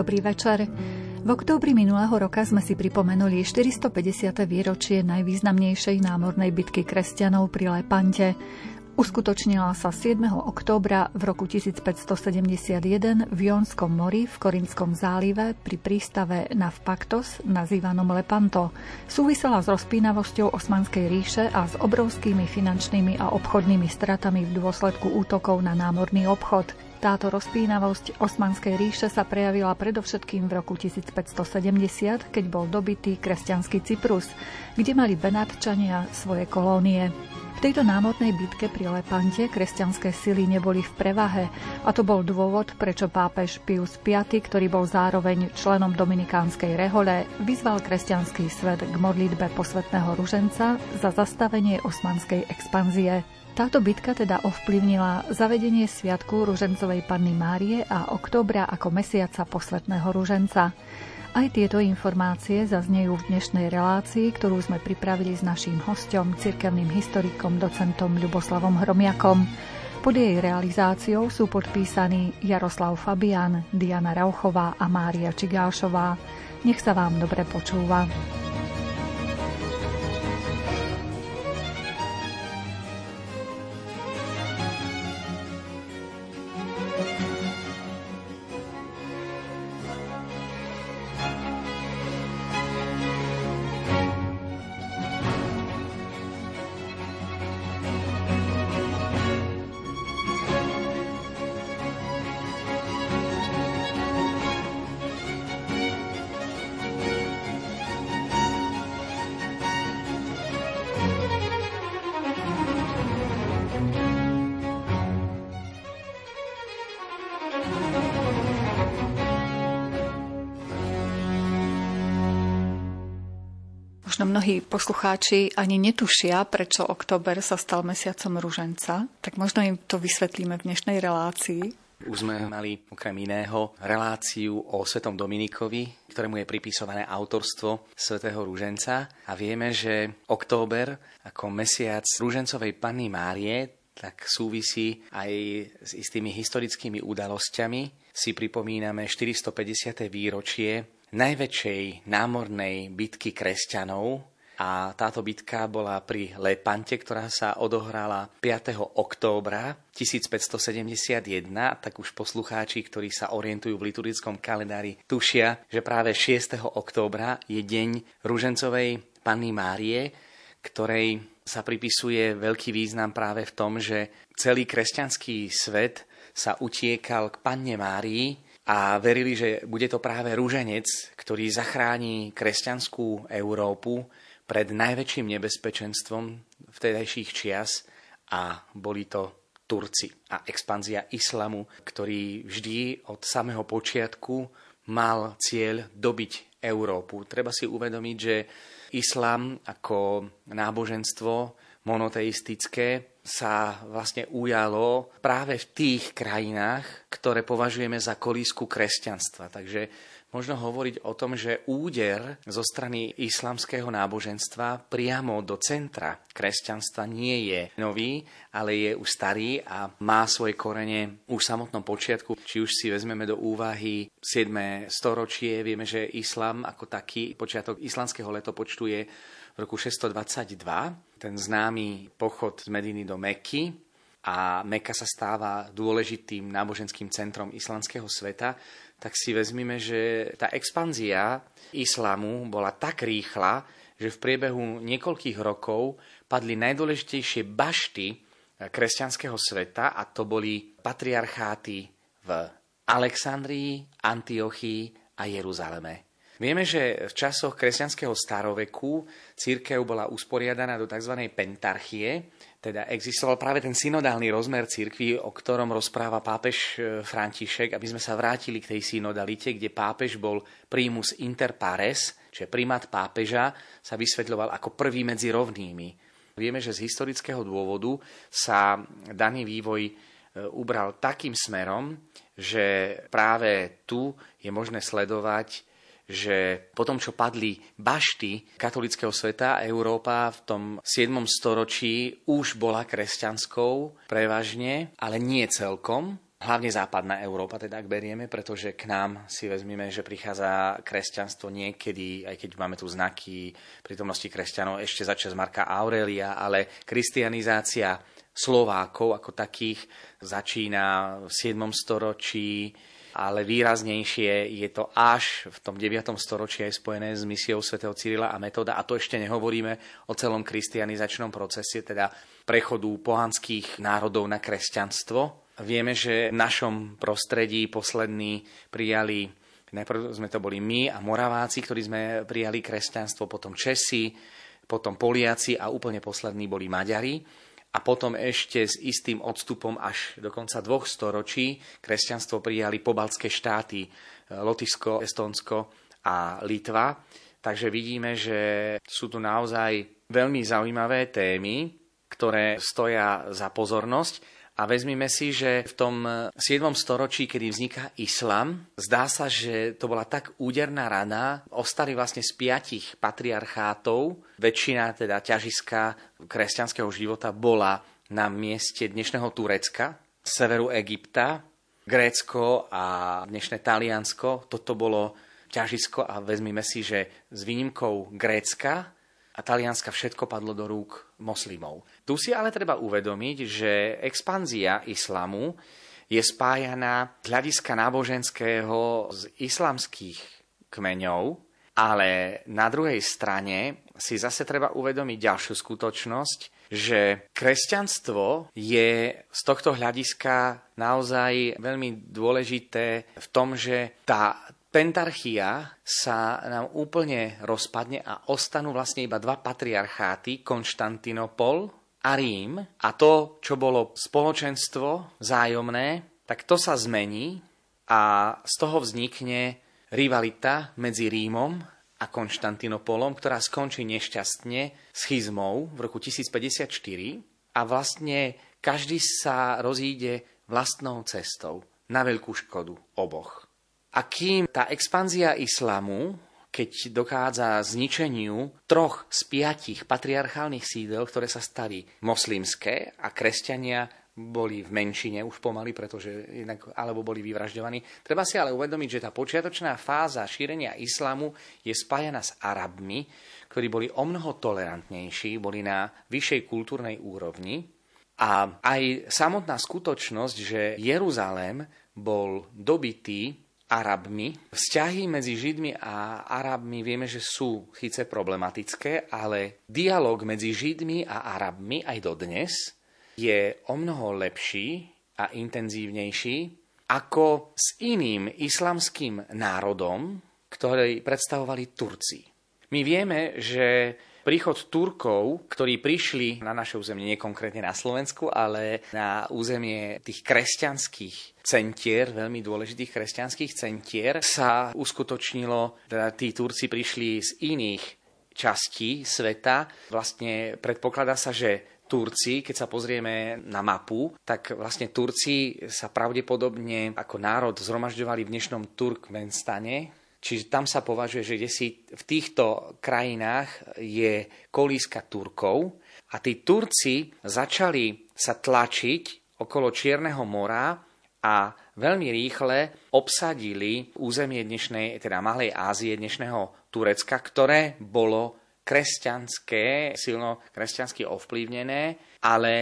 Dobrý večer. V októbri minulého roka sme si pripomenuli 450. výročie najvýznamnejšej námornej bitky kresťanov pri Lepante. Uskutočnila sa 7. októbra v roku 1571 v Jónskom mori v Korinskom zálive pri prístave Navpaktos nazývanom Lepanto. Súvisela s rozpínavosťou Osmanskej ríše a s obrovskými finančnými a obchodnými stratami v dôsledku útokov na námorný obchod. Táto rozpínavosť Osmanskej ríše sa prejavila predovšetkým v roku 1570, keď bol dobitý kresťanský Cyprus, kde mali Benátčania svoje kolónie. V tejto námornej bitke pri Lepante kresťanské sily neboli v prevahe a to bol dôvod, prečo pápež Pius V, ktorý bol zároveň členom Dominikánskej rehole, vyzval kresťanský svet k modlitbe posvetného ruženca za zastavenie osmanskej expanzie. Táto bitka teda ovplyvnila zavedenie sviatku Ružencovej Panny Márie a októbra ako mesiaca posvetného ruženca. Aj tieto informácie zaznejú v dnešnej relácii, ktorú sme pripravili s naším hostom, cirkevným historikom, docentom Ľuboslavom Hromiakom. Pod jej realizáciou sú podpísaní Jaroslav Fabian, Diana Rauchová a Mária Čigášová. Nech sa vám dobre počúva. Možno mnohí poslucháči ani netušia, prečo október sa stal mesiacom ruženca, tak možno im to vysvetlíme v dnešnej relácii. Už sme mali okrem iného reláciu o Svetom Dominikovi, ktorému je pripisované autorstvo Svetého Rúženca a vieme, že október ako mesiac Rúžencovej Panny Márie tak súvisí aj s istými historickými udalosťami. Si pripomíname 450. výročie najväčšej námornej bitky kresťanov a táto bitka bola pri Lepante, ktorá sa odohrala 5. októbra 1571, tak už poslucháči, ktorí sa orientujú v liturgickom kalendári, tušia, že práve 6. októbra je deň Ružencovej Panny Márie, ktorej sa pripisuje veľký význam práve v tom, že celý kresťanský svet sa utiekal k Panne Márii, a verili, že bude to práve rúženec, ktorý zachráni kresťanskú Európu pred najväčším nebezpečenstvom vtedajších čias a boli to Turci a expanzia islamu, ktorý vždy od samého počiatku mal cieľ dobiť Európu. Treba si uvedomiť, že islám ako náboženstvo monoteistické sa vlastne ujalo práve v tých krajinách, ktoré považujeme za kolísku kresťanstva. Takže možno hovoriť o tom, že úder zo strany islamského náboženstva priamo do centra kresťanstva nie je nový, ale je už starý a má svoje korene už v samotnom počiatku. Či už si vezmeme do úvahy 7. storočie, vieme, že islam ako taký, počiatok islamského letopočtu je roku 622, ten známy pochod z Mediny do Meky a Meka sa stáva dôležitým náboženským centrom islamského sveta, tak si vezmime, že tá expanzia islamu bola tak rýchla, že v priebehu niekoľkých rokov padli najdôležitejšie bašty kresťanského sveta a to boli patriarcháty v Alexandrii, Antiochii a Jeruzaleme. Vieme, že v časoch kresťanského staroveku církev bola usporiadaná do tzv. pentarchie, teda existoval práve ten synodálny rozmer církvy, o ktorom rozpráva pápež e, František, aby sme sa vrátili k tej synodalite, kde pápež bol primus inter pares, čiže primát pápeža sa vysvetľoval ako prvý medzi rovnými. Vieme, že z historického dôvodu sa daný vývoj e, ubral takým smerom, že práve tu je možné sledovať že po tom, čo padli bašty katolického sveta, Európa v tom 7. storočí už bola kresťanskou prevažne, ale nie celkom. hlavne západná Európa, teda ak berieme, pretože k nám si vezmeme, že prichádza kresťanstvo niekedy, aj keď máme tu znaky prítomnosti kresťanov ešte začas Marka Aurelia, ale kristianizácia Slovákov ako takých začína v 7. storočí, ale výraznejšie je to až v tom 9. storočí aj spojené s misiou svätého Cyrila a Metoda. A to ešte nehovoríme o celom kristianizačnom procese, teda prechodu pohanských národov na kresťanstvo Vieme, že v našom prostredí poslední prijali, najprv sme to boli my a Moraváci, ktorí sme prijali kresťanstvo, potom Česi, potom Poliaci a úplne poslední boli Maďari. A potom ešte s istým odstupom až do konca dvoch storočí kresťanstvo prijali pobaltské štáty, Lotyšsko, Estonsko a Litva. Takže vidíme, že sú tu naozaj veľmi zaujímavé témy, ktoré stoja za pozornosť a vezmime si, že v tom 7. storočí, kedy vzniká islam, zdá sa, že to bola tak úderná rana, ostali vlastne z piatich patriarchátov, väčšina teda ťažiska kresťanského života bola na mieste dnešného Turecka, severu Egypta, Grécko a dnešné Taliansko. Toto bolo ťažisko a vezmime si, že s výnimkou Grécka a Talianska všetko padlo do rúk moslimov. Tu si ale treba uvedomiť, že expanzia islamu je spájaná z hľadiska náboženského z islamských kmeňov, ale na druhej strane si zase treba uvedomiť ďalšiu skutočnosť, že kresťanstvo je z tohto hľadiska naozaj veľmi dôležité v tom, že tá pentarchia sa nám úplne rozpadne a ostanú vlastne iba dva patriarcháty, Konštantinopol a Rím. A to, čo bolo spoločenstvo zájomné, tak to sa zmení a z toho vznikne rivalita medzi Rímom a Konštantinopolom, ktorá skončí nešťastne schizmou v roku 1054 a vlastne každý sa rozíde vlastnou cestou na veľkú škodu oboch. A kým tá expanzia islamu, keď dochádza zničeniu troch z piatich patriarchálnych sídel, ktoré sa stali moslimské a kresťania boli v menšine už pomaly, pretože inak, alebo boli vyvražďovaní. Treba si ale uvedomiť, že tá počiatočná fáza šírenia islamu je spájana s Arabmi, ktorí boli o mnoho tolerantnejší, boli na vyššej kultúrnej úrovni. A aj samotná skutočnosť, že Jeruzalém bol dobitý Arabmi. Vzťahy medzi Židmi a Arabmi vieme, že sú síce problematické, ale dialog medzi Židmi a Arabmi aj dodnes je o mnoho lepší a intenzívnejší ako s iným islamským národom, ktorý predstavovali Turci. My vieme, že príchod Turkov, ktorí prišli na naše územie, nie konkrétne na Slovensku, ale na územie tých kresťanských centier, veľmi dôležitých kresťanských centier, sa uskutočnilo, teda tí Turci prišli z iných častí sveta. Vlastne predpokladá sa, že Turci, keď sa pozrieme na mapu, tak vlastne Turci sa pravdepodobne ako národ zhromažďovali v dnešnom Turkmenstane, Čiže tam sa považuje, že si v týchto krajinách je kolíska Turkov a tí Turci začali sa tlačiť okolo Čierneho mora a veľmi rýchle obsadili územie dnešnej, teda Malej Ázie, dnešného Turecka, ktoré bolo kresťanské, silno kresťansky ovplyvnené, ale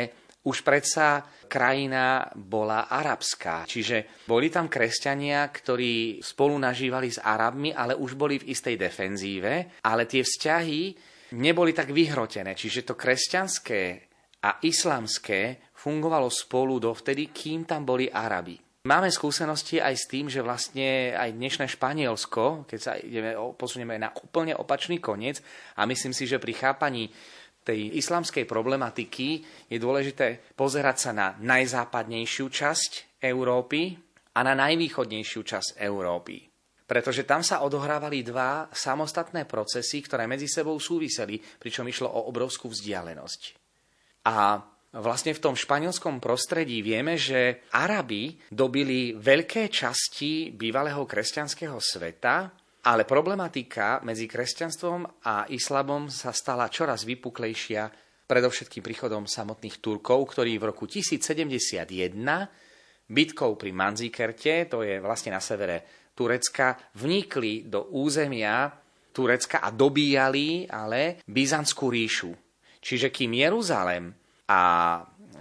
už predsa krajina bola arabská. Čiže boli tam kresťania, ktorí spolu nažívali s Arabmi, ale už boli v istej defenzíve, ale tie vzťahy neboli tak vyhrotené. Čiže to kresťanské a islamské fungovalo spolu dovtedy, kým tam boli Arabi. Máme skúsenosti aj s tým, že vlastne aj dnešné Španielsko, keď sa ideme, posunieme na úplne opačný koniec, a myslím si, že pri chápaní tej islamskej problematiky je dôležité pozerať sa na najzápadnejšiu časť Európy a na najvýchodnejšiu časť Európy. Pretože tam sa odohrávali dva samostatné procesy, ktoré medzi sebou súviseli, pričom išlo o obrovskú vzdialenosť. A Vlastne v tom španielskom prostredí vieme, že Arabi dobili veľké časti bývalého kresťanského sveta, ale problematika medzi kresťanstvom a islamom sa stala čoraz vypuklejšia predovšetkým príchodom samotných Turkov, ktorí v roku 1071 bitkou pri Manzikerte, to je vlastne na severe Turecka, vnikli do územia Turecka a dobíjali ale Byzantskú ríšu. Čiže kým Jeruzalem a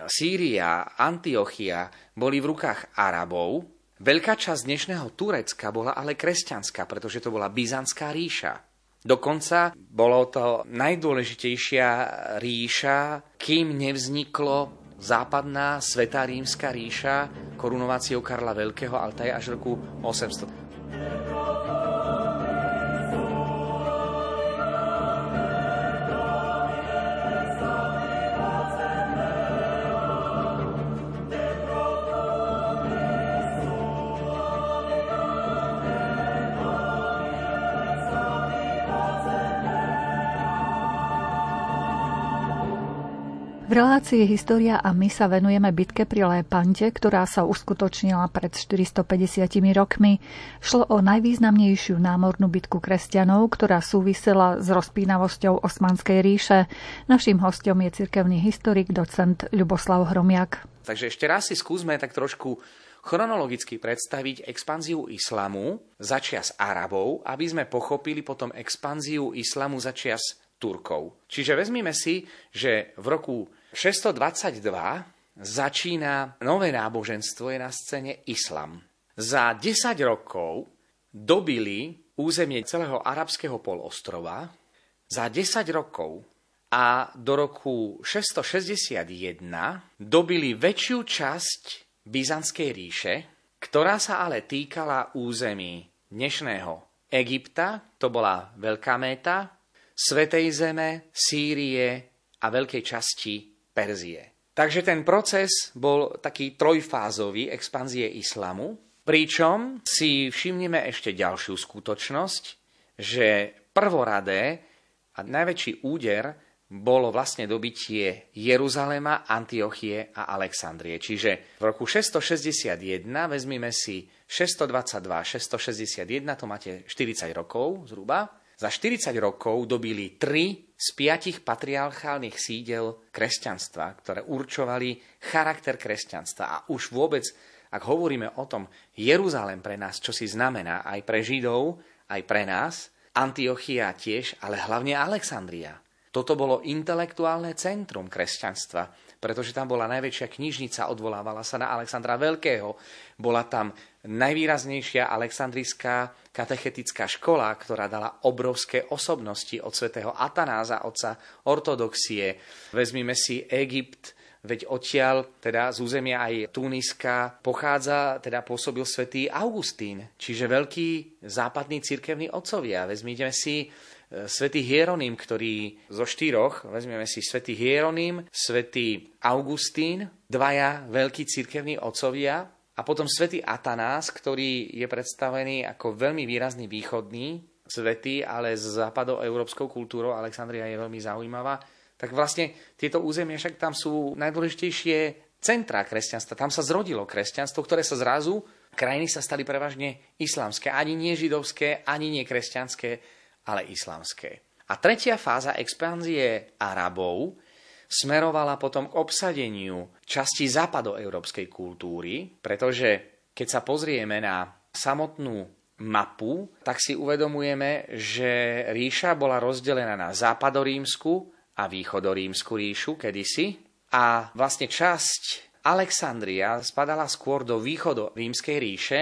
Sýria, Antiochia boli v rukách Arabov, veľká časť dnešného Turecka bola ale kresťanská, pretože to bola Byzantská ríša. Dokonca bolo to najdôležitejšia ríša, kým nevzniklo západná svetá rímska ríša korunováciou Karla Veľkého, ale tá je až roku 800. relácii História a my sa venujeme bitke pri Lépante, ktorá sa uskutočnila pred 450 rokmi. Šlo o najvýznamnejšiu námornú bitku kresťanov, ktorá súvisela s rozpínavosťou Osmanskej ríše. Naším hostom je cirkevný historik, docent Ľuboslav Hromiak. Takže ešte raz si skúsme tak trošku chronologicky predstaviť expanziu islamu začias Arabov, aby sme pochopili potom expanziu islamu začias Turkov. Čiže vezmime si, že v roku 622 začína nové náboženstvo, je na scéne islam. Za 10 rokov dobili územie celého arabského polostrova, za 10 rokov a do roku 661 dobili väčšiu časť Byzantskej ríše, ktorá sa ale týkala území dnešného Egypta, to bola Veľká Méta, Svetej Zeme, Sýrie a veľkej časti Perzie. Takže ten proces bol taký trojfázový expanzie islamu, pričom si všimneme ešte ďalšiu skutočnosť, že prvoradé a najväčší úder bolo vlastne dobitie Jeruzalema, Antiochie a Alexandrie. Čiže v roku 661, vezmime si 622, 661, to máte 40 rokov zhruba, za 40 rokov dobili tri z piatich patriarchálnych sídel kresťanstva, ktoré určovali charakter kresťanstva. A už vôbec, ak hovoríme o tom, Jeruzalem pre nás, čo si znamená aj pre Židov, aj pre nás, Antiochia tiež, ale hlavne Alexandria. Toto bolo intelektuálne centrum kresťanstva, pretože tam bola najväčšia knižnica, odvolávala sa na Alexandra Veľkého. Bola tam najvýraznejšia alexandrijská katechetická škola, ktorá dala obrovské osobnosti od svätého Atanáza, otca ortodoxie. Vezmime si Egypt, veď odtiaľ, teda z územia aj Tuniska, pochádza, teda pôsobil svätý Augustín, čiže veľký západný cirkevný otcovia. Vezmite si e, svätý Hieronym, ktorý zo štyroch, vezmeme si svätý Hieronym, svätý Augustín, dvaja veľkí cirkevní otcovia, a potom svätý Atanás, ktorý je predstavený ako veľmi výrazný východný svetý, ale s západoeurópskou kultúrou, Alexandria je veľmi zaujímavá, tak vlastne tieto územia však tam sú najdôležitejšie centrá kresťanstva. Tam sa zrodilo kresťanstvo, ktoré sa zrazu, krajiny sa stali prevažne islamské. Ani nie židovské, ani nie kresťanské, ale islamské. A tretia fáza expanzie Arabov smerovala potom k obsadeniu časti západoeurópskej kultúry, pretože keď sa pozrieme na samotnú mapu, tak si uvedomujeme, že ríša bola rozdelená na západorímsku a východorímsku ríšu kedysi. A vlastne časť Alexandria spadala skôr do východo rímskej ríše,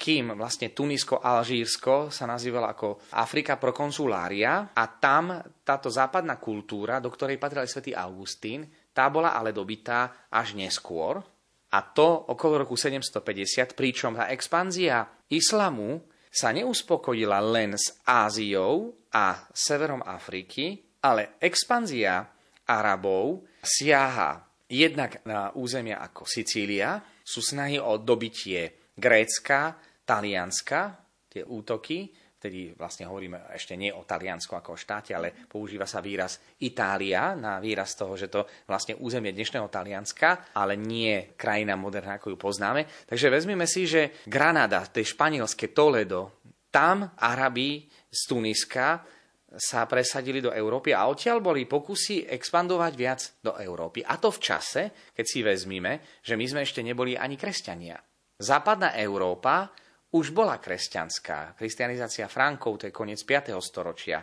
kým vlastne Tunisko, Alžírsko sa nazývalo ako Afrika prokonsulária a tam táto západná kultúra, do ktorej patril aj svätý Augustín, tá bola ale dobitá až neskôr. A to okolo roku 750, pričom tá expanzia islamu sa neuspokojila len s Áziou a severom Afriky, ale expanzia Arabov siaha jednak na územia ako Sicília, sú snahy o dobitie Grécka, Talianska, tie útoky, vtedy vlastne hovoríme ešte nie o Taliansku ako o štáte, ale používa sa výraz Itália na výraz toho, že to vlastne územie dnešného Talianska, ale nie krajina moderná, ako ju poznáme. Takže vezmeme si, že Granada, tej španielské Toledo, tam Arabi z Tuniska sa presadili do Európy a odtiaľ boli pokusy expandovať viac do Európy. A to v čase, keď si vezmime, že my sme ešte neboli ani kresťania. Západná Európa už bola kresťanská. Kristianizácia Frankov, to je koniec 5. storočia.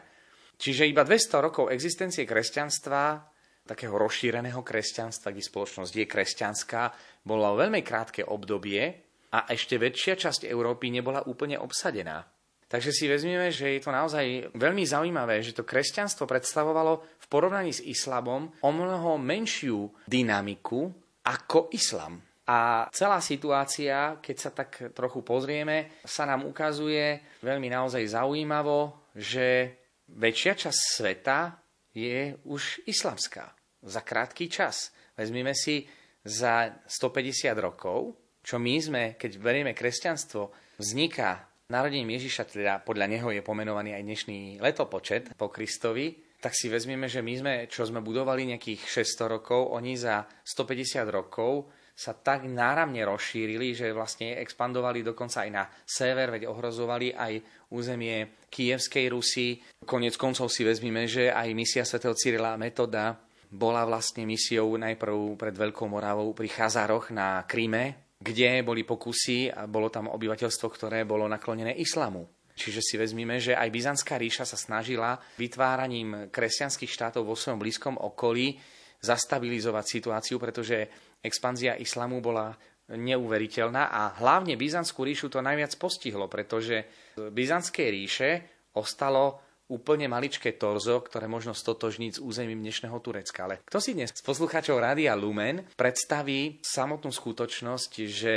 Čiže iba 200 rokov existencie kresťanstva, takého rozšíreného kresťanstva, kde spoločnosť je kresťanská, bolo veľmi krátke obdobie a ešte väčšia časť Európy nebola úplne obsadená. Takže si vezmeme, že je to naozaj veľmi zaujímavé, že to kresťanstvo predstavovalo v porovnaní s islamom o mnoho menšiu dynamiku ako islam. A celá situácia, keď sa tak trochu pozrieme, sa nám ukazuje veľmi naozaj zaujímavo, že väčšia časť sveta je už islamská. Za krátky čas. Vezmime si za 150 rokov, čo my sme, keď berieme kresťanstvo, vzniká Narodením Ježiša, teda podľa neho je pomenovaný aj dnešný letopočet po Kristovi, tak si vezmeme, že my sme, čo sme budovali nejakých 600 rokov, oni za 150 rokov sa tak náramne rozšírili, že vlastne expandovali dokonca aj na sever, veď ohrozovali aj územie Kievskej Rusy. Konec koncov si vezmeme, že aj misia svätého Cyrila Metoda bola vlastne misiou najprv pred Veľkou Moravou pri Chazároch na Kríme, kde boli pokusy a bolo tam obyvateľstvo, ktoré bolo naklonené islamu. Čiže si vezmime, že aj Byzantská ríša sa snažila vytváraním kresťanských štátov vo svojom blízkom okolí zastabilizovať situáciu, pretože expanzia islamu bola neuveriteľná a hlavne Byzantskú ríšu to najviac postihlo, pretože v Byzantskej ríše ostalo úplne maličké torzo, ktoré možno stotožniť s územím dnešného Turecka. Ale kto si dnes z poslucháčov Rádia Lumen predstaví samotnú skutočnosť, že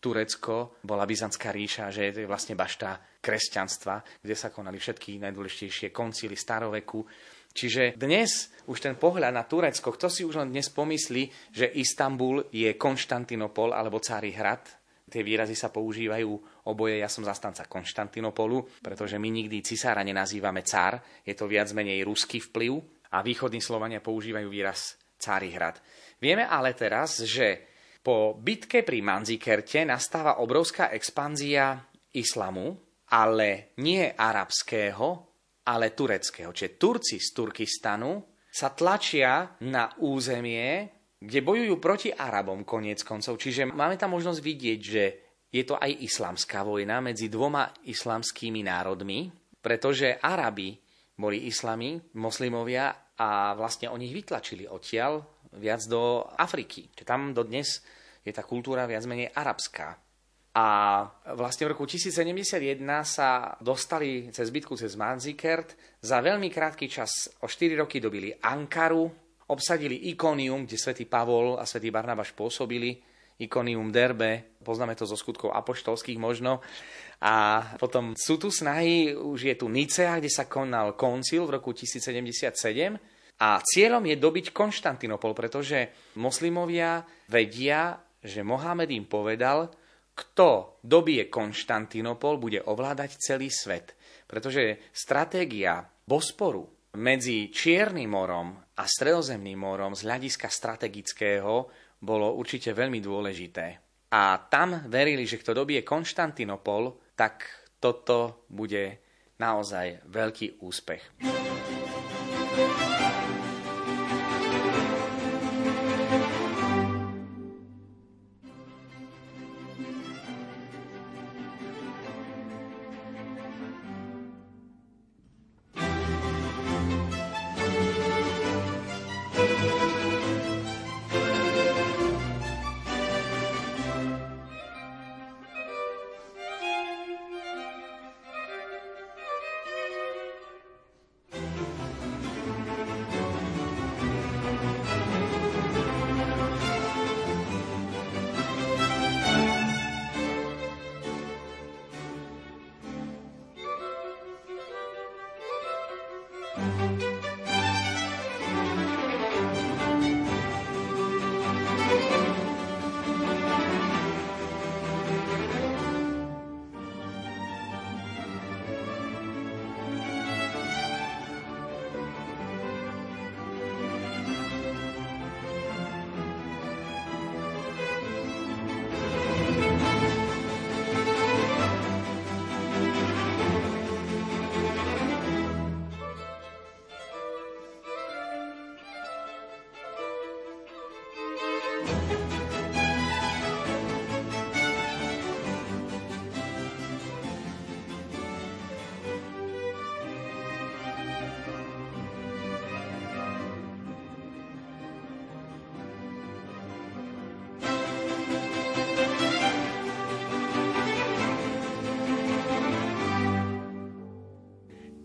Turecko bola Byzantská ríša, že je vlastne bašta kresťanstva, kde sa konali všetky najdôležitejšie koncíly staroveku. Čiže dnes už ten pohľad na Turecko, kto si už len dnes pomyslí, že Istanbul je Konštantinopol alebo Cáry hrad, Tie výrazy sa používajú oboje. Ja som zastanca Konštantinopolu, pretože my nikdy cisára nenazývame cár. Je to viac menej ruský vplyv a východní Slovania používajú výraz Cárihrad. Vieme ale teraz, že po bitke pri Manzikerte nastáva obrovská expanzia islamu, ale nie arabského, ale tureckého. Čiže Turci z Turkistanu sa tlačia na územie, kde bojujú proti Arabom koniec koncov. Čiže máme tam možnosť vidieť, že je to aj islamská vojna medzi dvoma islamskými národmi, pretože Arabi boli islami, moslimovia a vlastne oni ich vytlačili odtiaľ viac do Afriky. Čiže tam dodnes je tá kultúra viac menej arabská. A vlastne v roku 1071 sa dostali cez bitku cez Manzikert. Za veľmi krátky čas, o 4 roky dobili Ankaru, obsadili Ikonium, kde svätý Pavol a svätý Barnabáš pôsobili, Ikonium Derbe, poznáme to zo skutkov apoštolských možno. A potom sú tu snahy, už je tu Nicea, kde sa konal koncil v roku 1077 a cieľom je dobiť Konštantinopol, pretože moslimovia vedia, že Mohamed im povedal, kto dobije Konštantinopol, bude ovládať celý svet. Pretože stratégia Bosporu medzi Čiernym morom a Stredozemným morom z hľadiska strategického bolo určite veľmi dôležité. A tam verili, že kto dobije Konštantinopol, tak toto bude naozaj veľký úspech.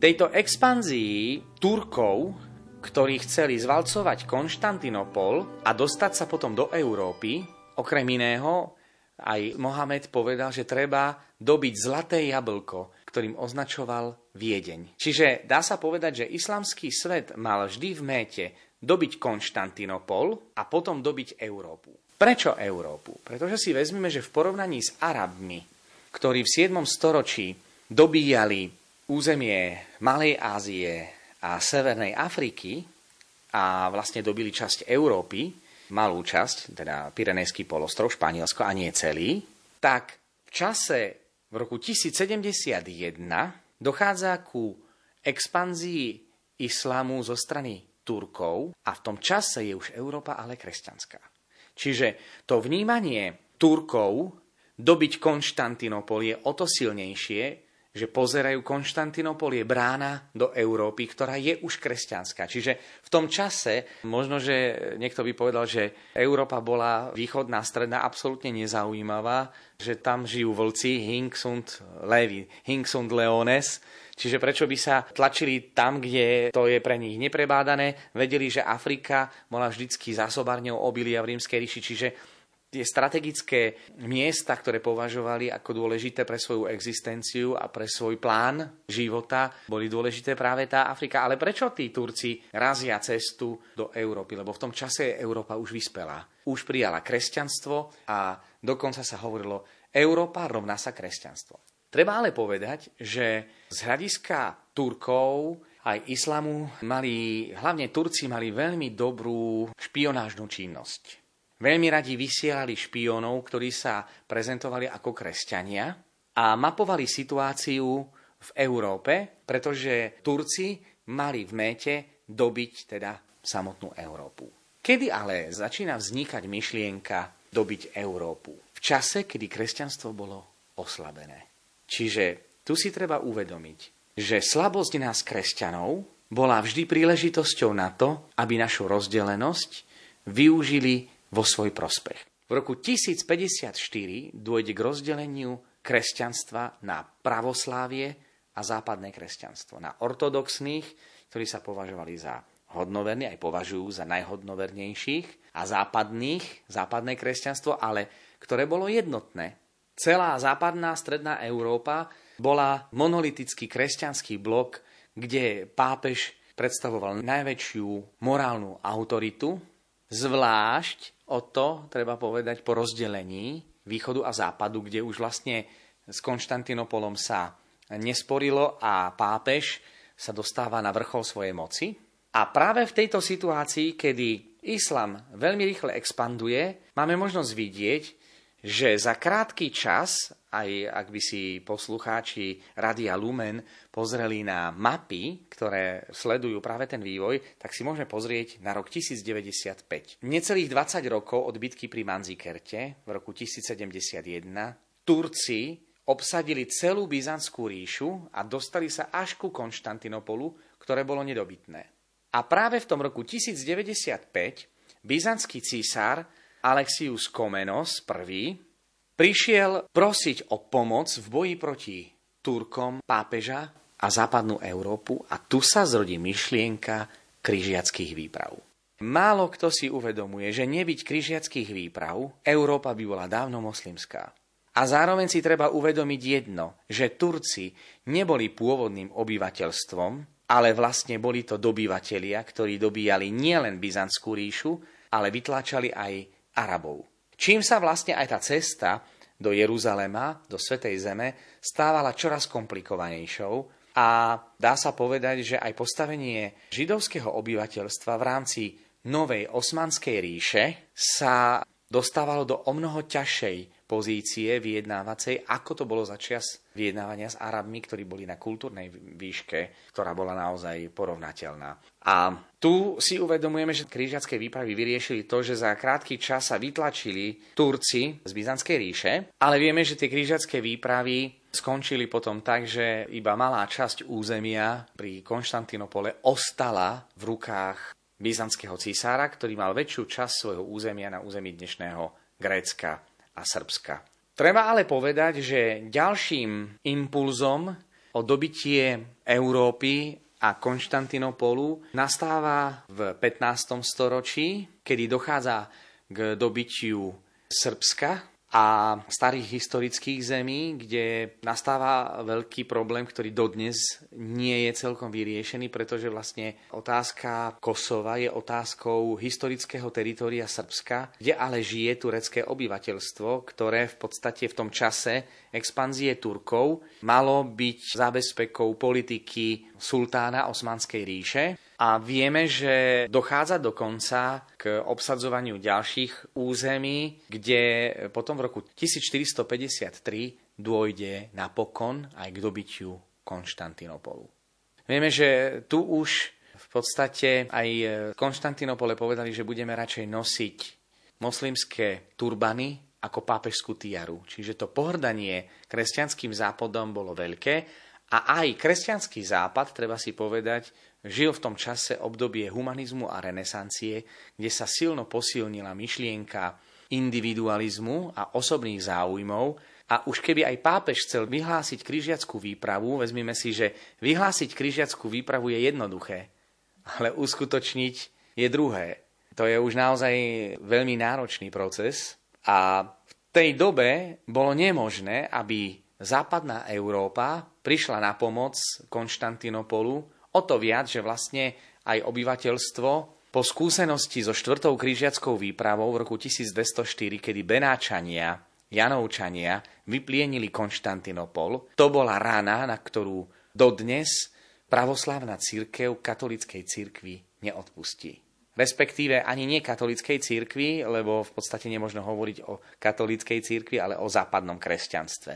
Tejto expanzii Turkov, ktorí chceli zvalcovať Konštantinopol a dostať sa potom do Európy, okrem iného aj Mohamed povedal, že treba dobiť zlaté jablko, ktorým označoval Viedeň. Čiže dá sa povedať, že islamský svet mal vždy v méte dobiť Konštantinopol a potom dobiť Európu. Prečo Európu? Pretože si vezmeme, že v porovnaní s Arabmi, ktorí v 7. storočí dobíjali územie Malej Ázie a Severnej Afriky a vlastne dobili časť Európy, malú časť, teda Pirenejský polostrov, Španielsko a nie celý, tak v čase v roku 1071 dochádza ku expanzii islamu zo strany Turkov a v tom čase je už Európa ale kresťanská. Čiže to vnímanie Turkov dobiť Konštantinopol je o to silnejšie, že pozerajú Konštantinopol je brána do Európy, ktorá je už kresťanská. Čiže v tom čase, možno, že niekto by povedal, že Európa bola východná, stredná absolútne nezaujímavá, že tam žijú vlci, Hingsund levi, Hingsund leones, Čiže prečo by sa tlačili tam, kde to je pre nich neprebádané? Vedeli, že Afrika bola vždycky zásobárňou obilia v rímskej ríši, čiže tie strategické miesta, ktoré považovali ako dôležité pre svoju existenciu a pre svoj plán života, boli dôležité práve tá Afrika. Ale prečo tí Turci razia cestu do Európy? Lebo v tom čase Európa už vyspela. Už prijala kresťanstvo a dokonca sa hovorilo, Európa rovná sa kresťanstvo. Treba ale povedať, že z hľadiska Turkov aj islamu mali, hlavne Turci mali veľmi dobrú špionážnu činnosť. Veľmi radi vysielali špiónov, ktorí sa prezentovali ako kresťania a mapovali situáciu v Európe, pretože Turci mali v méte dobiť teda samotnú Európu. Kedy ale začína vznikať myšlienka dobiť Európu? V čase, kedy kresťanstvo bolo oslabené. Čiže tu si treba uvedomiť, že slabosť nás kresťanov bola vždy príležitosťou na to, aby našu rozdelenosť využili vo svoj prospech. V roku 1054 dôjde k rozdeleniu kresťanstva na pravoslávie a západné kresťanstvo. Na ortodoxných, ktorí sa považovali za hodnoverní, aj považujú za najhodnovernejších, a západných, západné kresťanstvo, ale ktoré bolo jednotné. Celá západná stredná Európa bola monolitický kresťanský blok, kde pápež predstavoval najväčšiu morálnu autoritu, zvlášť o to, treba povedať, po rozdelení východu a západu, kde už vlastne s Konštantinopolom sa nesporilo a pápež sa dostáva na vrchol svojej moci. A práve v tejto situácii, kedy islam veľmi rýchle expanduje, máme možnosť vidieť, že za krátky čas, aj ak by si poslucháči Radia Lumen pozreli na mapy, ktoré sledujú práve ten vývoj, tak si môžeme pozrieť na rok 1095. Necelých 20 rokov od bitky pri Manzikerte v roku 1071 Turci obsadili celú Byzantskú ríšu a dostali sa až ku Konštantinopolu, ktoré bolo nedobytné. A práve v tom roku 1095 byzantský císar Alexius Komenos I prišiel prosiť o pomoc v boji proti Turkom, pápeža a západnú Európu a tu sa zrodí myšlienka križiackých výprav. Málo kto si uvedomuje, že nebyť križiackých výprav, Európa by bola dávno moslimská. A zároveň si treba uvedomiť jedno, že Turci neboli pôvodným obyvateľstvom, ale vlastne boli to dobyvatelia, ktorí dobíjali nielen Byzantskú ríšu, ale vytláčali aj Arabov. Čím sa vlastne aj tá cesta do Jeruzalema, do Svetej Zeme, stávala čoraz komplikovanejšou a dá sa povedať, že aj postavenie židovského obyvateľstva v rámci novej osmanskej ríše sa dostávalo do o mnoho ťažšej pozície vyjednávacej, ako to bolo za čas vyjednávania s Arabmi, ktorí boli na kultúrnej výške, ktorá bola naozaj porovnateľná. A tu si uvedomujeme, že krížiacké výpravy vyriešili to, že za krátky čas sa vytlačili Turci z Byzantskej ríše, ale vieme, že tie krížiacké výpravy skončili potom tak, že iba malá časť územia pri Konštantinopole ostala v rukách byzantského císára, ktorý mal väčšiu časť svojho územia na území dnešného Grécka a Srbska. Treba ale povedať, že ďalším impulzom o dobitie Európy a Konštantinopolu nastáva v 15. storočí, kedy dochádza k dobitiu Srbska a starých historických zemí, kde nastáva veľký problém, ktorý dodnes nie je celkom vyriešený, pretože vlastne otázka Kosova je otázkou historického teritoria Srbska, kde ale žije turecké obyvateľstvo, ktoré v podstate v tom čase expanzie Turkov malo byť zábezpekou politiky sultána Osmanskej ríše a vieme, že dochádza dokonca k obsadzovaniu ďalších území, kde potom v roku 1453 dôjde napokon aj k dobytiu Konštantinopolu. Vieme, že tu už v podstate aj Konštantinopole povedali, že budeme radšej nosiť moslimské turbany ako pápežskú tiaru. Čiže to pohrdanie kresťanským západom bolo veľké a aj kresťanský západ, treba si povedať, žil v tom čase obdobie humanizmu a renesancie, kde sa silno posilnila myšlienka individualizmu a osobných záujmov a už keby aj pápež chcel vyhlásiť križiackú výpravu, vezmime si, že vyhlásiť križiackú výpravu je jednoduché, ale uskutočniť je druhé. To je už naozaj veľmi náročný proces a v tej dobe bolo nemožné, aby západná Európa prišla na pomoc Konštantinopolu O to viac, že vlastne aj obyvateľstvo po skúsenosti so štvrtou krížiackou výpravou v roku 1204, kedy Benáčania, Janovčania vyplienili Konštantinopol, to bola rána, na ktorú dodnes pravoslávna církev katolickej církvy neodpustí. Respektíve ani nie katolickej církvi, lebo v podstate nemôžno hovoriť o katolíckej církvi, ale o západnom kresťanstve.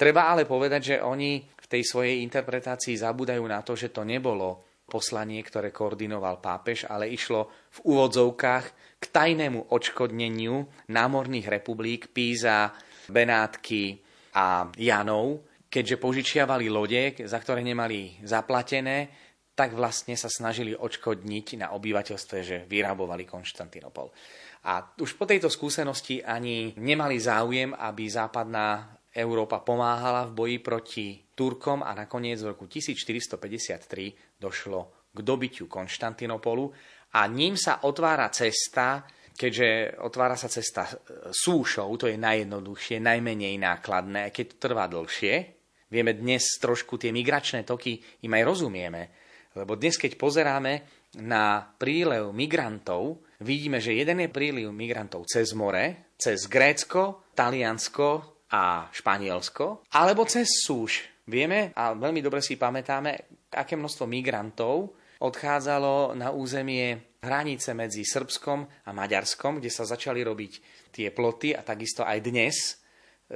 Treba ale povedať, že oni v tej svojej interpretácii zabúdajú na to, že to nebolo poslanie, ktoré koordinoval pápež, ale išlo v úvodzovkách k tajnému odškodneniu námorných republik Píza, Benátky a Janov, keďže požičiavali lode, za ktoré nemali zaplatené, tak vlastne sa snažili odškodniť na obyvateľstve, že vyrabovali Konštantinopol. A už po tejto skúsenosti ani nemali záujem, aby západná Európa pomáhala v boji proti Turkom a nakoniec v roku 1453 došlo k dobytiu Konštantinopolu a ním sa otvára cesta, keďže otvára sa cesta súšou, to je najjednoduchšie, najmenej nákladné, keď to trvá dlhšie. Vieme dnes trošku tie migračné toky im aj rozumieme, lebo dnes keď pozeráme na prílev migrantov, vidíme, že jeden je príliv migrantov cez more, cez Grécko, Taliansko, a Španielsko, alebo cez súš. Vieme a veľmi dobre si pamätáme, aké množstvo migrantov odchádzalo na územie hranice medzi Srbskom a Maďarskom, kde sa začali robiť tie ploty a takisto aj dnes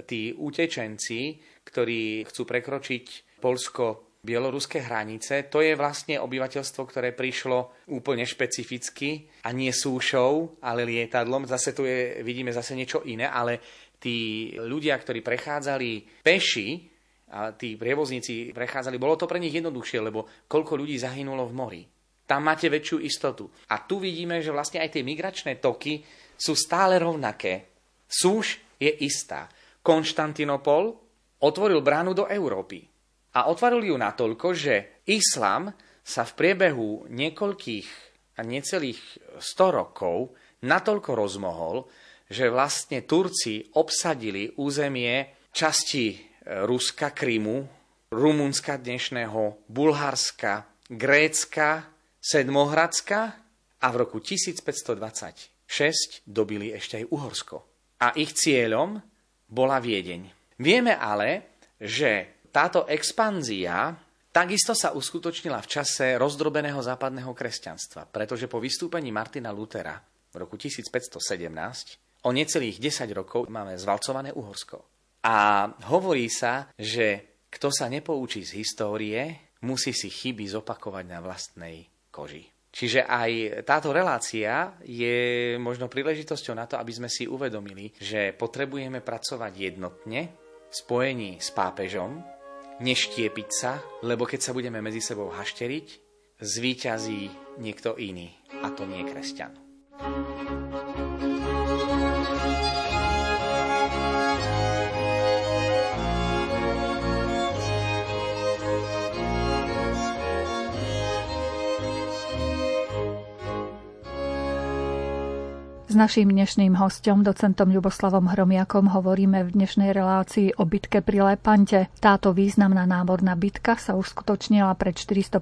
tí utečenci, ktorí chcú prekročiť Polsko bieloruské hranice, to je vlastne obyvateľstvo, ktoré prišlo úplne špecificky a nie súšou, ale lietadlom. Zase tu je, vidíme zase niečo iné, ale tí ľudia, ktorí prechádzali peši, a tí prievozníci prechádzali, bolo to pre nich jednoduchšie, lebo koľko ľudí zahynulo v mori. Tam máte väčšiu istotu. A tu vidíme, že vlastne aj tie migračné toky sú stále rovnaké. Súž je istá. Konštantinopol otvoril bránu do Európy. A otvoril ju natoľko, že islám sa v priebehu niekoľkých a necelých 100 rokov natoľko rozmohol, že vlastne Turci obsadili územie časti e, Ruska, Krymu, Rumunska dnešného, Bulharska, Grécka, Sedmohradska a v roku 1526 dobili ešte aj Uhorsko. A ich cieľom bola Viedeň. Vieme ale, že táto expanzia takisto sa uskutočnila v čase rozdrobeného západného kresťanstva, pretože po vystúpení Martina Lutera v roku 1517 o necelých 10 rokov máme zvalcované Uhorsko. A hovorí sa, že kto sa nepoučí z histórie, musí si chyby zopakovať na vlastnej koži. Čiže aj táto relácia je možno príležitosťou na to, aby sme si uvedomili, že potrebujeme pracovať jednotne v spojení s pápežom, neštiepiť sa, lebo keď sa budeme medzi sebou hašteriť, zvíťazí niekto iný, a to nie kresťan. S naším dnešným hostom, docentom Ľuboslavom Hromiakom, hovoríme v dnešnej relácii o bitke pri Lepante. Táto významná námorná bitka sa uskutočnila pred 450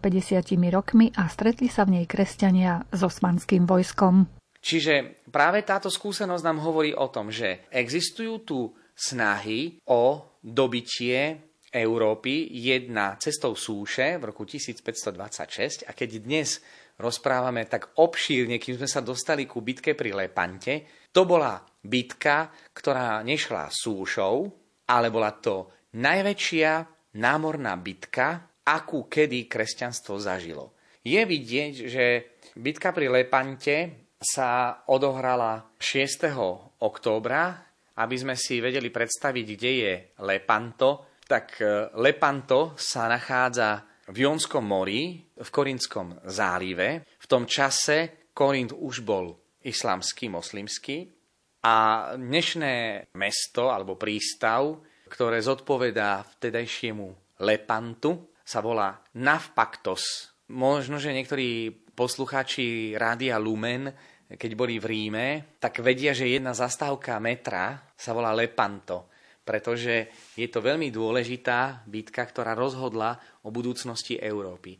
rokmi a stretli sa v nej kresťania s osmanským vojskom. Čiže práve táto skúsenosť nám hovorí o tom, že existujú tu snahy o dobitie Európy jedna cestou súše v roku 1526 a keď dnes rozprávame tak obšírne, kým sme sa dostali ku bitke pri Lepante. To bola bitka, ktorá nešla súšou, ale bola to najväčšia námorná bitka, akú kedy kresťanstvo zažilo. Je vidieť, že bitka pri Lepante sa odohrala 6. októbra. Aby sme si vedeli predstaviť, kde je Lepanto, tak eh, Lepanto sa nachádza v Jonskom mori, v Korinskom zálive. V tom čase Korint už bol islamský, moslimský a dnešné mesto alebo prístav, ktoré zodpovedá vtedajšiemu Lepantu, sa volá Navpaktos. Možno, že niektorí poslucháči Rádia Lumen, keď boli v Ríme, tak vedia, že jedna zastávka metra sa volá Lepanto pretože je to veľmi dôležitá bitka, ktorá rozhodla o budúcnosti Európy.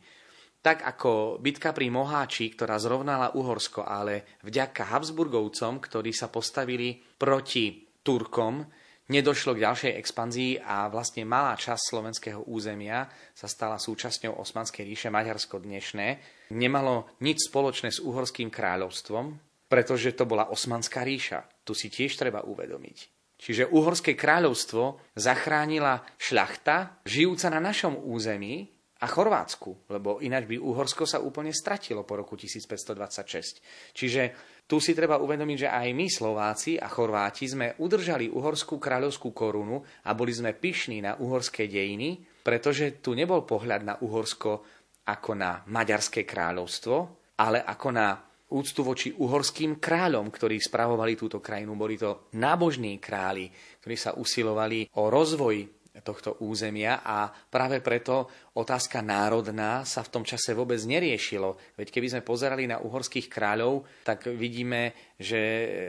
Tak ako bitka pri Moháči, ktorá zrovnala Uhorsko, ale vďaka Habsburgovcom, ktorí sa postavili proti Turkom, nedošlo k ďalšej expanzii a vlastne malá časť slovenského územia sa stala súčasťou Osmanskej ríše Maďarsko dnešné. Nemalo nič spoločné s Uhorským kráľovstvom, pretože to bola Osmanská ríša. Tu si tiež treba uvedomiť. Čiže Uhorské kráľovstvo zachránila šľachta, žijúca na našom území a Chorvátsku, lebo ináč by Uhorsko sa úplne stratilo po roku 1526. Čiže tu si treba uvedomiť, že aj my Slováci a Chorváti sme udržali uhorskú kráľovskú korunu a boli sme pyšní na uhorské dejiny, pretože tu nebol pohľad na Uhorsko ako na Maďarské kráľovstvo, ale ako na úctu voči uhorským kráľom, ktorí spravovali túto krajinu. Boli to nábožní králi, ktorí sa usilovali o rozvoj tohto územia a práve preto otázka národná sa v tom čase vôbec neriešilo. Veď keby sme pozerali na uhorských kráľov, tak vidíme, že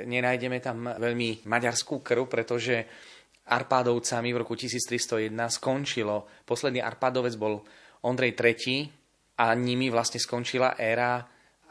nenájdeme tam veľmi maďarskú krv, pretože Arpádovcami v roku 1301 skončilo. Posledný Arpádovec bol Ondrej III a nimi vlastne skončila éra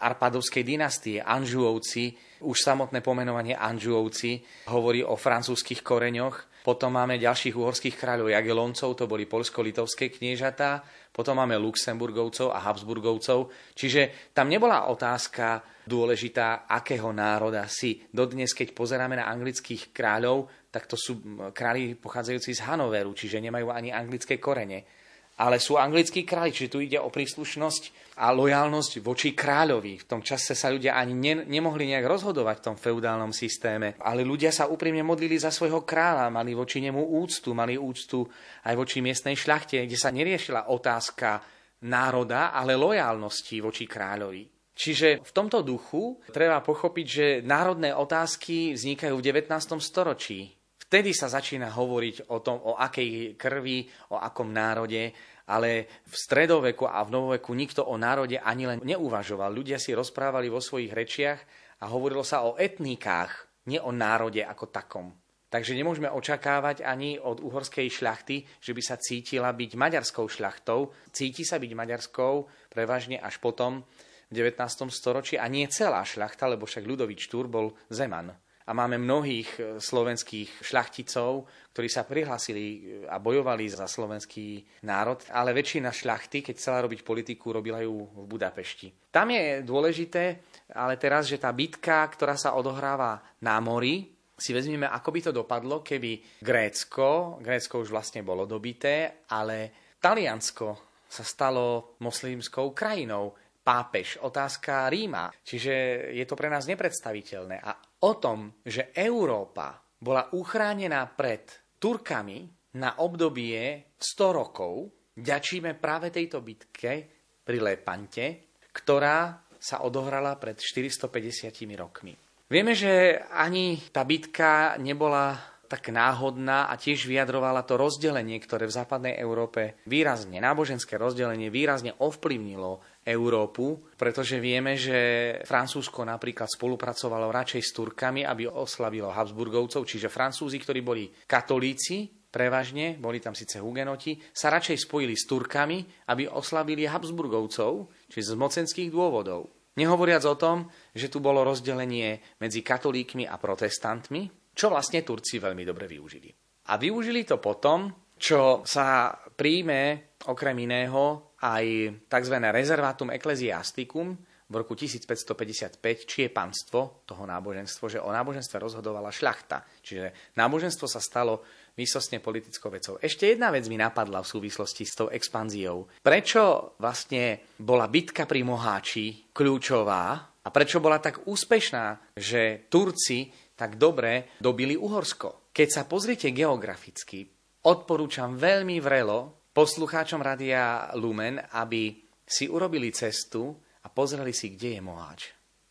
Arpadovskej dynastie, Anžuovci, už samotné pomenovanie Anžuovci hovorí o francúzskych koreňoch. Potom máme ďalších uhorských kráľov Jageloncov, to boli polsko-litovské kniežatá. Potom máme Luxemburgovcov a Habsburgovcov. Čiže tam nebola otázka dôležitá, akého národa si. Dodnes, keď pozeráme na anglických kráľov, tak to sú králi pochádzajúci z Hanoveru, čiže nemajú ani anglické korene ale sú anglickí králi, čiže tu ide o príslušnosť a lojálnosť voči kráľovi. V tom čase sa ľudia ani ne, nemohli nejak rozhodovať v tom feudálnom systéme, ale ľudia sa úprimne modlili za svojho kráľa, mali voči nemu úctu, mali úctu aj voči miestnej šľachte, kde sa neriešila otázka národa, ale lojálnosti voči kráľovi. Čiže v tomto duchu treba pochopiť, že národné otázky vznikajú v 19. storočí Vtedy sa začína hovoriť o tom, o akej krvi, o akom národe, ale v stredoveku a v novoveku nikto o národe ani len neuvažoval. Ľudia si rozprávali vo svojich rečiach a hovorilo sa o etnikách, nie o národe ako takom. Takže nemôžeme očakávať ani od uhorskej šľachty, že by sa cítila byť maďarskou šľachtou. Cíti sa byť maďarskou prevažne až potom v 19. storočí a nie celá šľachta, lebo však Ľudovič Túr bol Zeman a máme mnohých e, slovenských šľachticov, ktorí sa prihlásili e, a bojovali za slovenský národ, ale väčšina šľachty, keď chcela robiť politiku, robila ju v Budapešti. Tam je dôležité, ale teraz, že tá bitka, ktorá sa odohráva na mori, si vezmeme, ako by to dopadlo, keby Grécko, Grécko už vlastne bolo dobité, ale Taliansko sa stalo moslimskou krajinou pápež, otázka Ríma. Čiže je to pre nás nepredstaviteľné. A o tom, že Európa bola uchránená pred Turkami na obdobie 100 rokov, ďačíme práve tejto bitke pri Lepante, ktorá sa odohrala pred 450 rokmi. Vieme, že ani tá bitka nebola tak náhodná a tiež vyjadrovala to rozdelenie, ktoré v západnej Európe výrazne, náboženské rozdelenie výrazne ovplyvnilo Európu, pretože vieme, že Francúzsko napríklad spolupracovalo radšej s Turkami, aby oslavilo Habsburgovcov, čiže Francúzi, ktorí boli katolíci, prevažne, boli tam síce hugenoti, sa radšej spojili s Turkami, aby oslavili Habsburgovcov, čiže z mocenských dôvodov. Nehovoriac o tom, že tu bolo rozdelenie medzi katolíkmi a protestantmi, čo vlastne Turci veľmi dobre využili. A využili to potom, čo sa príjme okrem iného aj tzv. rezervátum ecclesiasticum v roku 1555, či je panstvo toho náboženstvo, že o náboženstve rozhodovala šľachta. Čiže náboženstvo sa stalo výsostne politickou vecou. Ešte jedna vec mi napadla v súvislosti s tou expanziou. Prečo vlastne bola bitka pri Moháči kľúčová a prečo bola tak úspešná, že Turci tak dobre dobili Uhorsko. Keď sa pozriete geograficky, odporúčam veľmi vrelo poslucháčom Radia Lumen, aby si urobili cestu a pozreli si, kde je Moháč.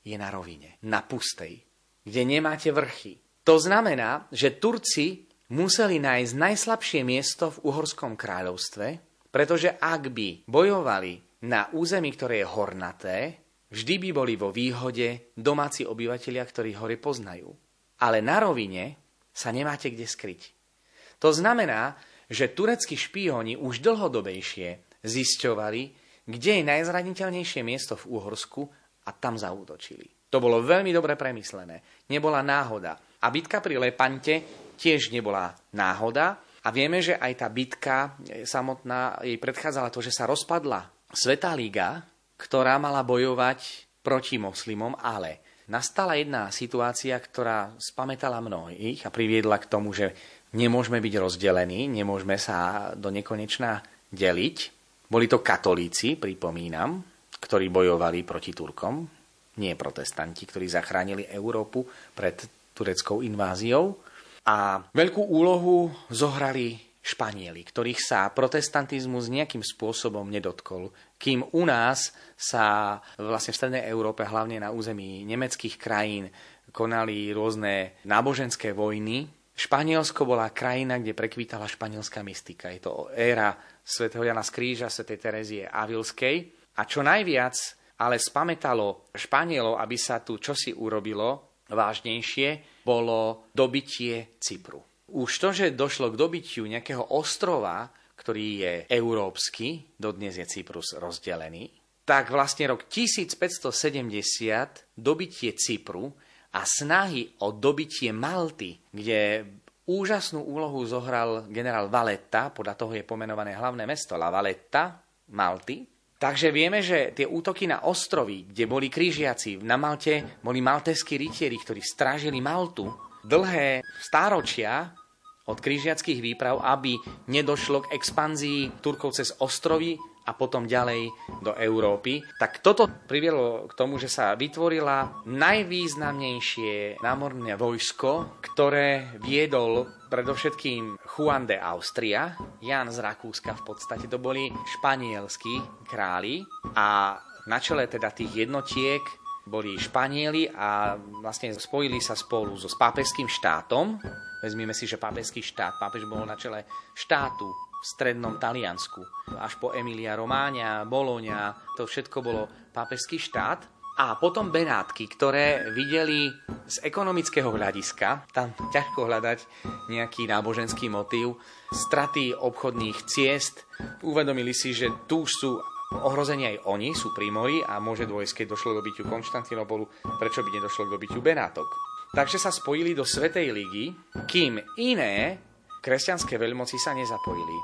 Je na rovine, na pustej, kde nemáte vrchy. To znamená, že Turci museli nájsť najslabšie miesto v Uhorskom kráľovstve, pretože ak by bojovali na území, ktoré je hornaté, vždy by boli vo výhode domáci obyvateľia, ktorí hore poznajú ale na rovine sa nemáte kde skryť. To znamená, že tureckí špióni už dlhodobejšie zisťovali, kde je najzraniteľnejšie miesto v Uhorsku a tam zaútočili. To bolo veľmi dobre premyslené. Nebola náhoda. A bitka pri Lepante tiež nebola náhoda. A vieme, že aj tá bitka samotná jej predchádzala to, že sa rozpadla Svetá liga, ktorá mala bojovať proti moslimom, ale nastala jedna situácia, ktorá spametala mnohých a priviedla k tomu, že nemôžeme byť rozdelení, nemôžeme sa do nekonečna deliť. Boli to katolíci, pripomínam, ktorí bojovali proti Turkom, nie protestanti, ktorí zachránili Európu pred tureckou inváziou. A veľkú úlohu zohrali Španieli, ktorých sa protestantizmus nejakým spôsobom nedotkol. Kým u nás sa vlastne v Strednej Európe, hlavne na území nemeckých krajín, konali rôzne náboženské vojny, Španielsko bola krajina, kde prekvítala španielská mystika. Je to éra svätého Jana Skríža, svätej Terezie Avilskej. A čo najviac ale spametalo Španielov, aby sa tu čosi urobilo vážnejšie, bolo dobitie Cypru. Už to, že došlo k dobytiu nejakého ostrova, ktorý je európsky, dodnes je Cyprus rozdelený, tak vlastne rok 1570 dobitie Cypru a snahy o dobitie Malty, kde úžasnú úlohu zohral generál Valetta, podľa toho je pomenované hlavné mesto La Valetta, Malty. Takže vieme, že tie útoky na ostrovy, kde boli krížiaci, na Malte boli malteskí rytieri, ktorí strážili Maltu, dlhé stáročia od križiackých výprav, aby nedošlo k expanzii Turkov cez ostrovy a potom ďalej do Európy. Tak toto priviedlo k tomu, že sa vytvorila najvýznamnejšie námorné vojsko, ktoré viedol predovšetkým Juan de Austria, Jan z Rakúska v podstate, to boli španielskí králi a na čele teda tých jednotiek boli Španieli a vlastne spojili sa spolu so s pápežským štátom. Vezmime si, že pápežský štát, pápež bol na čele štátu v strednom Taliansku. Až po Emilia Romáňa, Boloňa, to všetko bolo pápežský štát. A potom Benátky, ktoré videli z ekonomického hľadiska, tam ťažko hľadať nejaký náboženský motív, straty obchodných ciest, uvedomili si, že tu sú Ohrození aj oni sú prímoji a môže dôjsť, keď došlo k dobytiu Konštantinopolu, prečo by nedošlo k dobytiu Benátok. Takže sa spojili do Svetej ligy, kým iné kresťanské veľmoci sa nezapojili.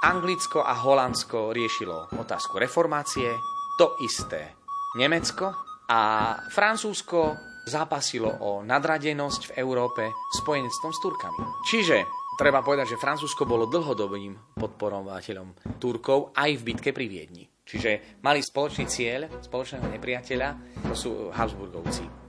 Anglicko a Holandsko riešilo otázku reformácie, to isté Nemecko a Francúzsko zápasilo o nadradenosť v Európe spojenectvom s Turkami. Čiže treba povedať, že Francúzsko bolo dlhodobým podporovateľom Turkov aj v bitke pri Viedni. Čiže mali spoločný cieľ, spoločného nepriateľa, to sú Habsburgovci.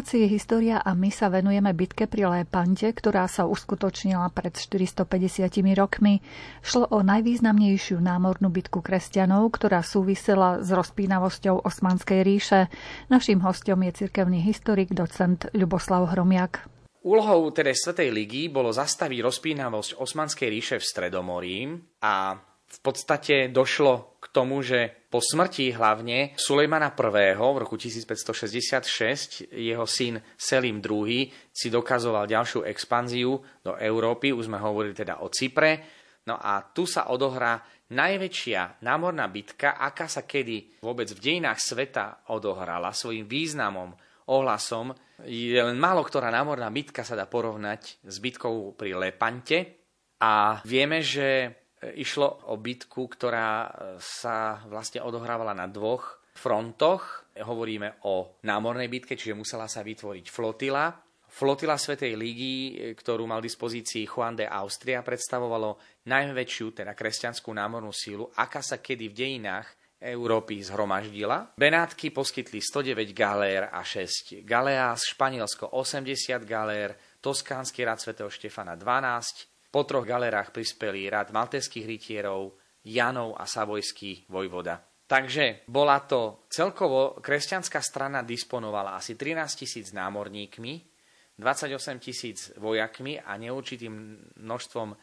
Relácii História a my sa venujeme bitke pri Lépante, ktorá sa uskutočnila pred 450 rokmi. Šlo o najvýznamnejšiu námornú bitku kresťanov, ktorá súvisela s rozpínavosťou Osmanskej ríše. Naším hostom je cirkevný historik docent Ľuboslav Hromiak. Úlohou teda Svetej ligy bolo zastaviť rozpínavosť Osmanskej ríše v Stredomorí a v podstate došlo k tomu, že po smrti hlavne Sulejmana I. v roku 1566 jeho syn Selim II. si dokazoval ďalšiu expanziu do Európy, už sme hovorili teda o Cypre. No a tu sa odohrá najväčšia námorná bitka, aká sa kedy vôbec v dejinách sveta odohrala svojim významom, ohlasom. Je len málo ktorá námorná bitka sa dá porovnať s bitkou pri Lepante. A vieme, že Išlo o bitku, ktorá e, sa vlastne odohrávala na dvoch frontoch. Hovoríme o námornej bitke, čiže musela sa vytvoriť flotila. Flotila Svetej lígy, e, ktorú mal v dispozícii Juan de Austria, predstavovalo najväčšiu, teda kresťanskú námornú sílu, aká sa kedy v dejinách Európy zhromaždila. Benátky poskytli 109 galér a 6 galeás, Španielsko 80 galér, Toskánsky rad svätého Štefana 12, po troch galerách prispeli rad malteských rytierov, Janov a Savojský vojvoda. Takže bola to celkovo, kresťanská strana disponovala asi 13 tisíc námorníkmi, 28 tisíc vojakmi a neurčitým množstvom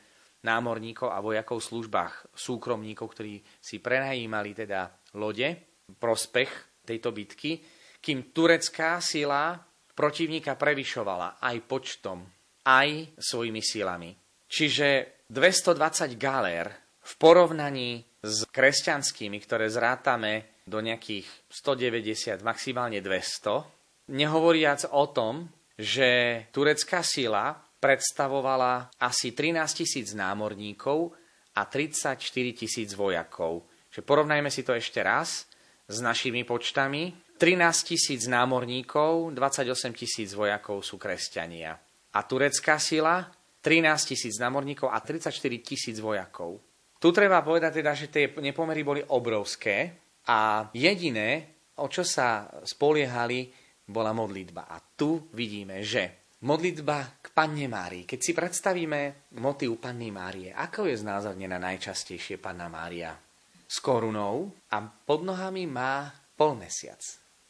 námorníkov a vojakov v službách súkromníkov, ktorí si prenajímali teda lode, prospech tejto bitky, kým turecká sila protivníka prevyšovala aj počtom, aj svojimi silami. Čiže 220 galér v porovnaní s kresťanskými, ktoré zrátame do nejakých 190, maximálne 200, nehovoriac o tom, že turecká sila predstavovala asi 13 tisíc námorníkov a 34 tisíc vojakov. Čiže porovnajme si to ešte raz s našimi počtami. 13 tisíc námorníkov, 28 tisíc vojakov sú kresťania. A turecká sila 13 tisíc námorníkov a 34 tisíc vojakov. Tu treba povedať teda, že tie nepomery boli obrovské a jediné, o čo sa spoliehali, bola modlitba. A tu vidíme, že modlitba k Panne Márii. Keď si predstavíme motív Panny Márie, ako je znázornená najčastejšie Panna Mária? S korunou a pod nohami má polmesiac.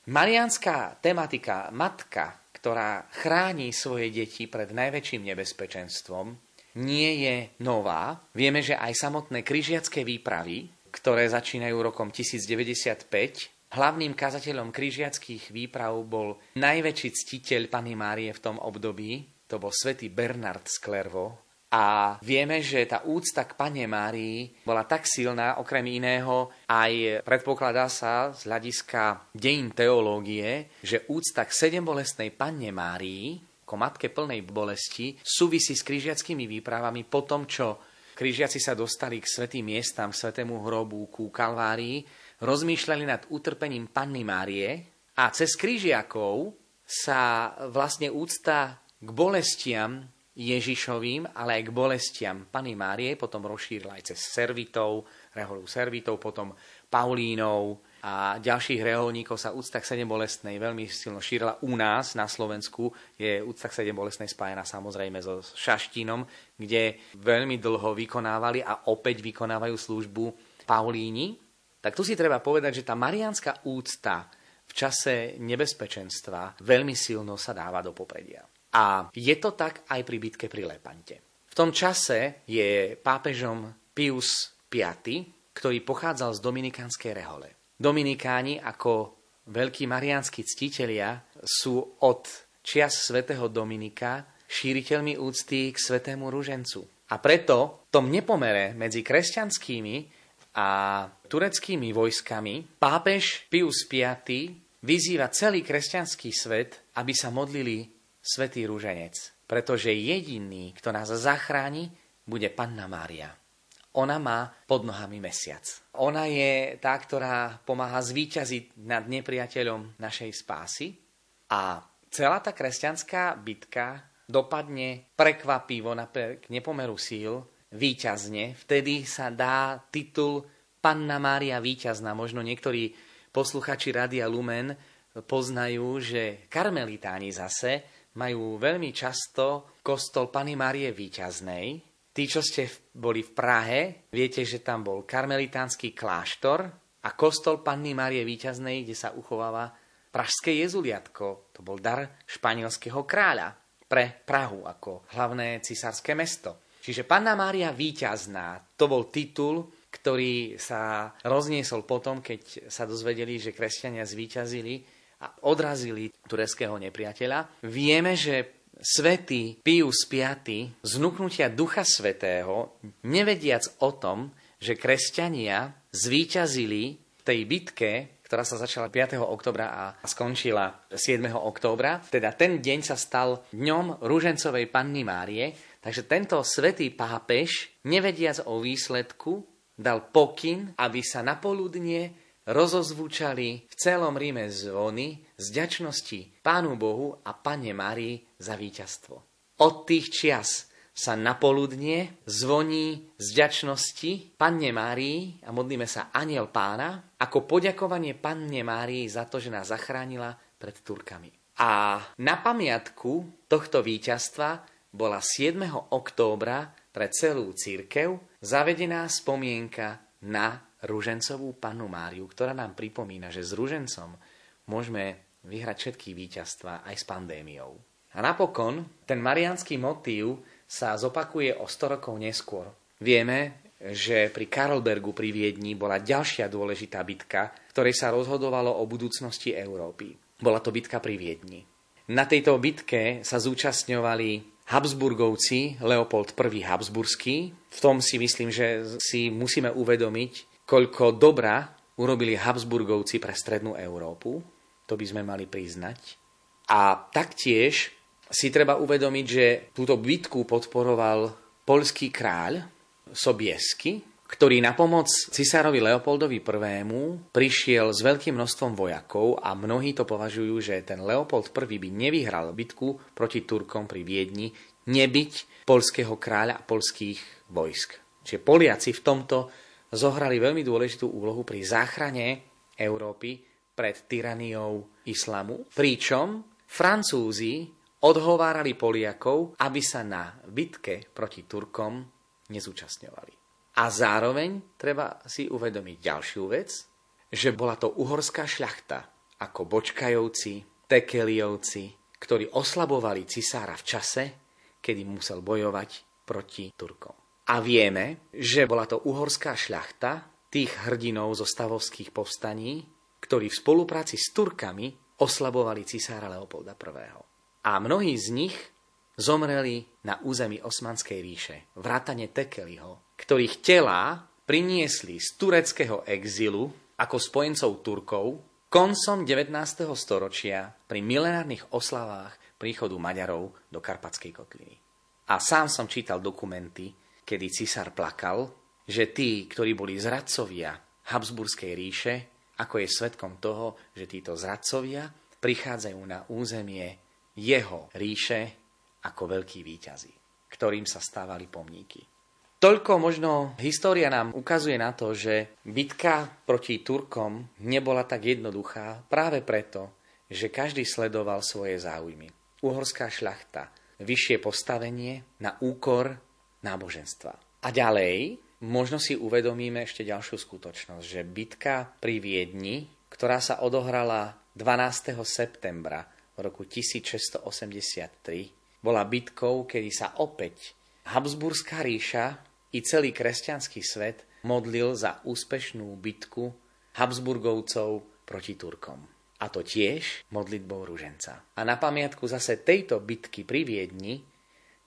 Marianská tematika matka ktorá chráni svoje deti pred najväčším nebezpečenstvom, nie je nová. Vieme, že aj samotné križiacké výpravy, ktoré začínajú rokom 1095, hlavným kazateľom križiackých výprav bol najväčší ctiteľ Pany Márie v tom období, to bol svätý Bernard z Klervo, a vieme, že tá úcta k Pane Márii bola tak silná, okrem iného aj predpokladá sa z hľadiska dejín teológie, že úcta k sedembolestnej Panne Márii, ako matke plnej bolesti, súvisí s križiackými výpravami po tom, čo križiaci sa dostali k svetým miestam, k svetému hrobu, ku Kalvárii, rozmýšľali nad utrpením Panny Márie a cez križiakov sa vlastne úcta k bolestiam Ježišovým, ale aj k bolestiam Pany Márie, potom rozšírila aj cez Servitov, reholu Servitov, potom Paulínov a ďalších reholníkov sa úcta k sedembolestnej veľmi silno šírila. U nás na Slovensku je úcta k sedembolestnej spájana samozrejme so Šaštínom, kde veľmi dlho vykonávali a opäť vykonávajú službu Paulíni. Tak tu si treba povedať, že tá marianská úcta v čase nebezpečenstva veľmi silno sa dáva do popredia. A je to tak aj pri bitke pri Lepante. V tom čase je pápežom Pius V, ktorý pochádzal z Dominikánskej rehole. Dominikáni ako veľkí marianskí ctitelia sú od čias svätého Dominika šíriteľmi úcty k svätému ružencu. A preto v tom nepomere medzi kresťanskými a tureckými vojskami pápež Pius V vyzýva celý kresťanský svet, aby sa modlili Svetý rúženec, pretože jediný, kto nás zachráni, bude Panna Mária. Ona má pod nohami mesiac. Ona je tá, ktorá pomáha zvíťaziť nad nepriateľom našej spásy a celá tá kresťanská bitka dopadne prekvapivo k nepomeru síl, výťazne. Vtedy sa dá titul Panna Mária víťazná. Možno niektorí posluchači Radia Lumen poznajú, že karmelitáni zase majú veľmi často kostol Pany Márie Výťaznej. Tí, čo ste boli v Prahe, viete, že tam bol karmelitánsky kláštor a kostol Panny Márie Výťaznej, kde sa uchováva pražské jezuliatko. To bol dar španielského kráľa pre Prahu ako hlavné cisárske mesto. Čiže Panna Mária Výťazná, to bol titul, ktorý sa rozniesol potom, keď sa dozvedeli, že kresťania zvíťazili a odrazili tureckého nepriateľa. Vieme, že svätý Pius V z nuknutia Ducha Svetého, nevediac o tom, že kresťania zvíťazili v tej bitke, ktorá sa začala 5. oktobra a skončila 7. októbra. Teda ten deň sa stal dňom rúžencovej Panny Márie, Takže tento svetý pápež, nevediac o výsledku, dal pokyn, aby sa na poludnie rozozvúčali v celom Ríme zvony z ďačnosti Pánu Bohu a Pane Márii za víťazstvo. Od tých čias sa na poludnie zvoní z ďačnosti Panne Márii a modlíme sa Aniel Pána ako poďakovanie Panne Márii za to, že nás zachránila pred Turkami. A na pamiatku tohto víťazstva bola 7. októbra pre celú církev zavedená spomienka na Ružencovú panu Máriu, ktorá nám pripomína, že s Ružencom môžeme vyhrať všetky víťazstva aj s pandémiou. A napokon ten marianský motív sa zopakuje o 100 rokov neskôr. Vieme, že pri Karlbergu pri Viedni bola ďalšia dôležitá bitka, ktorej sa rozhodovalo o budúcnosti Európy. Bola to bitka pri Viedni. Na tejto bitke sa zúčastňovali Habsburgovci, Leopold I. Habsburský, v tom si myslím, že si musíme uvedomiť, koľko dobra urobili Habsburgovci pre strednú Európu. To by sme mali priznať. A taktiež si treba uvedomiť, že túto bitku podporoval polský kráľ Sobiesky, ktorý na pomoc cisárovi Leopoldovi I prišiel s veľkým množstvom vojakov a mnohí to považujú, že ten Leopold I by nevyhral bitku proti Turkom pri Viedni, nebyť polského kráľa a polských vojsk. Čiže Poliaci v tomto zohrali veľmi dôležitú úlohu pri záchrane Európy pred tyraniou islamu, pričom Francúzi odhovárali Poliakov, aby sa na bitke proti Turkom nezúčastňovali. A zároveň treba si uvedomiť ďalšiu vec, že bola to uhorská šľachta, ako Bočkajovci, Tekeliovci, ktorí oslabovali cisára v čase, kedy musel bojovať proti Turkom. A vieme, že bola to uhorská šľachta tých hrdinov zo stavovských povstaní, ktorí v spolupráci s Turkami oslabovali cisára Leopolda I. A mnohí z nich zomreli na území Osmanskej ríše, vrátane Tekeliho, ktorých telá priniesli z tureckého exilu ako spojencov Turkov koncom 19. storočia pri milenárnych oslavách príchodu Maďarov do Karpatskej kotliny. A sám som čítal dokumenty, kedy cisár plakal, že tí, ktorí boli zradcovia Habsburskej ríše, ako je svetkom toho, že títo zradcovia prichádzajú na územie jeho ríše ako veľkí výťazí, ktorým sa stávali pomníky. Toľko možno história nám ukazuje na to, že bitka proti Turkom nebola tak jednoduchá práve preto, že každý sledoval svoje záujmy. Uhorská šľachta, vyššie postavenie na úkor náboženstva. A ďalej možno si uvedomíme ešte ďalšiu skutočnosť, že bitka pri Viedni, ktorá sa odohrala 12. septembra v roku 1683, bola bitkou, kedy sa opäť Habsburská ríša i celý kresťanský svet modlil za úspešnú bitku Habsburgovcov proti Turkom. A to tiež modlitbou ruženca. A na pamiatku zase tejto bitky pri Viedni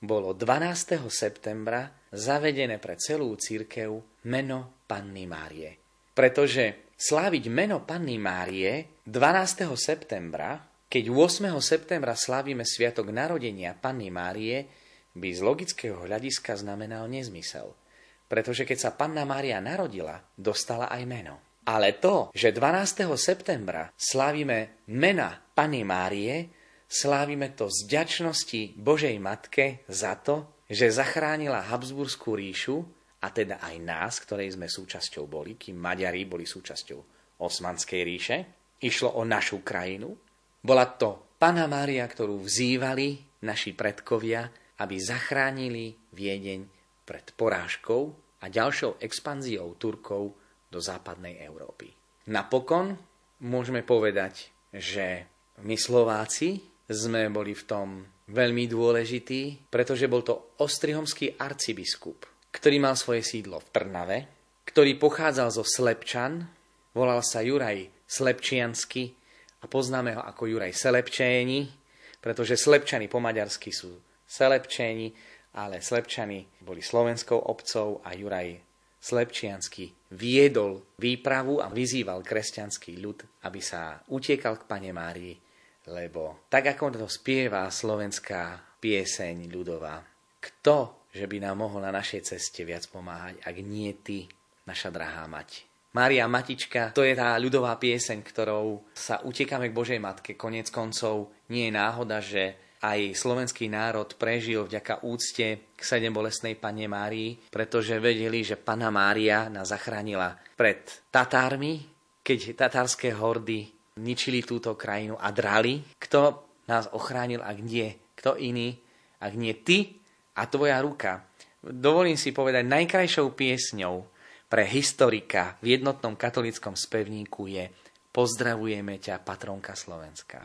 bolo 12. septembra zavedené pre celú církev meno Panny Márie. Pretože sláviť meno Panny Márie 12. septembra, keď 8. septembra slávime sviatok narodenia Panny Márie, by z logického hľadiska znamenal nezmysel. Pretože keď sa Panna Mária narodila, dostala aj meno. Ale to, že 12. septembra slávime mena Panny Márie, slávime to z ďačnosti Božej Matke za to, že zachránila Habsburskú ríšu, a teda aj nás, ktorej sme súčasťou boli, kým Maďari boli súčasťou Osmanskej ríše. išlo o našu krajinu. Bola to Pana Mária, ktorú vzývali naši predkovia, aby zachránili Viedeň pred porážkou a ďalšou expanziou Turkov do západnej Európy. Napokon môžeme povedať, že my Slováci sme boli v tom veľmi dôležitý, pretože bol to ostrihomský arcibiskup, ktorý mal svoje sídlo v Trnave, ktorý pochádzal zo Slepčan, volal sa Juraj Slepčiansky a poznáme ho ako Juraj Selepčéni, pretože Slepčany po maďarsky sú Selepčéni, ale Slepčany boli slovenskou obcov a Juraj Slepčiansky viedol výpravu a vyzýval kresťanský ľud, aby sa utiekal k Pane Márii lebo tak ako to spieva slovenská pieseň ľudová, kto, že by nám mohol na našej ceste viac pomáhať, ak nie ty, naša drahá mať. Mária Matička, to je tá ľudová pieseň, ktorou sa utekáme k Božej Matke. Konec koncov nie je náhoda, že aj slovenský národ prežil vďaka úcte k sedem bolesnej Pane Márii, pretože vedeli, že Pana Mária nás zachránila pred Tatármi, keď tatárske hordy ničili túto krajinu a drali. Kto nás ochránil, ak nie? Kto iný, ak nie ty a tvoja ruka? Dovolím si povedať, najkrajšou piesňou pre historika v jednotnom katolickom spevníku je Pozdravujeme ťa, patronka Slovenska.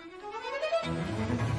thank you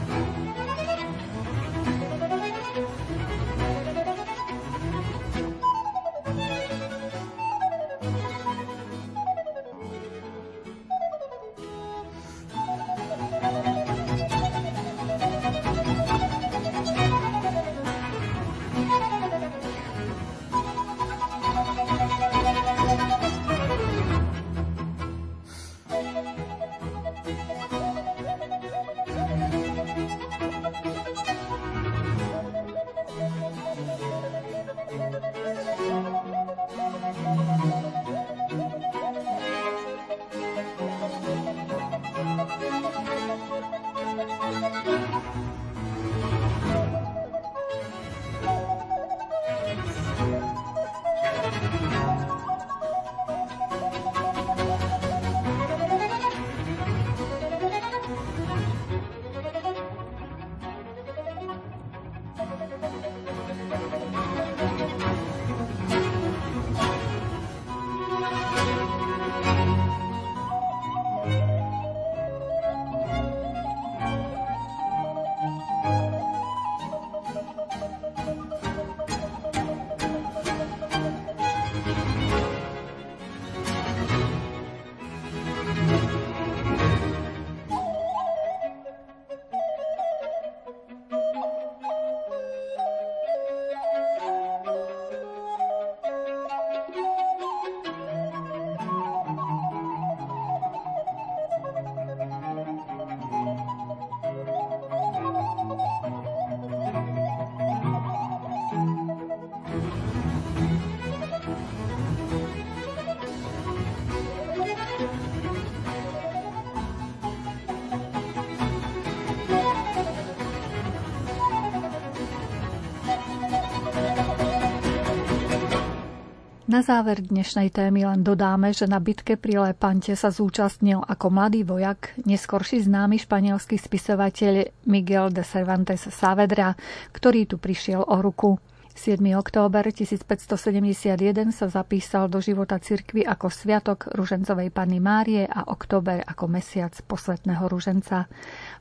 Na záver dnešnej témy len dodáme, že na bitke pri Lepante sa zúčastnil ako mladý vojak neskorší známy španielský spisovateľ Miguel de Cervantes Saavedra, ktorý tu prišiel o ruku. 7. október 1571 sa zapísal do života cirkvy ako Sviatok Ružencovej Panny Márie a október ako mesiac posvetného ruženca.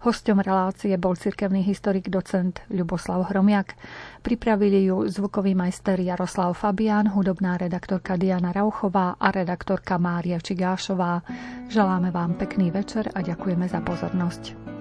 Hosťom relácie bol cirkevný historik docent Ľuboslav Hromiak. Pripravili ju zvukový majster Jaroslav Fabián, hudobná redaktorka Diana Rauchová a redaktorka Mária Čigášová. Želáme vám pekný večer a ďakujeme za pozornosť.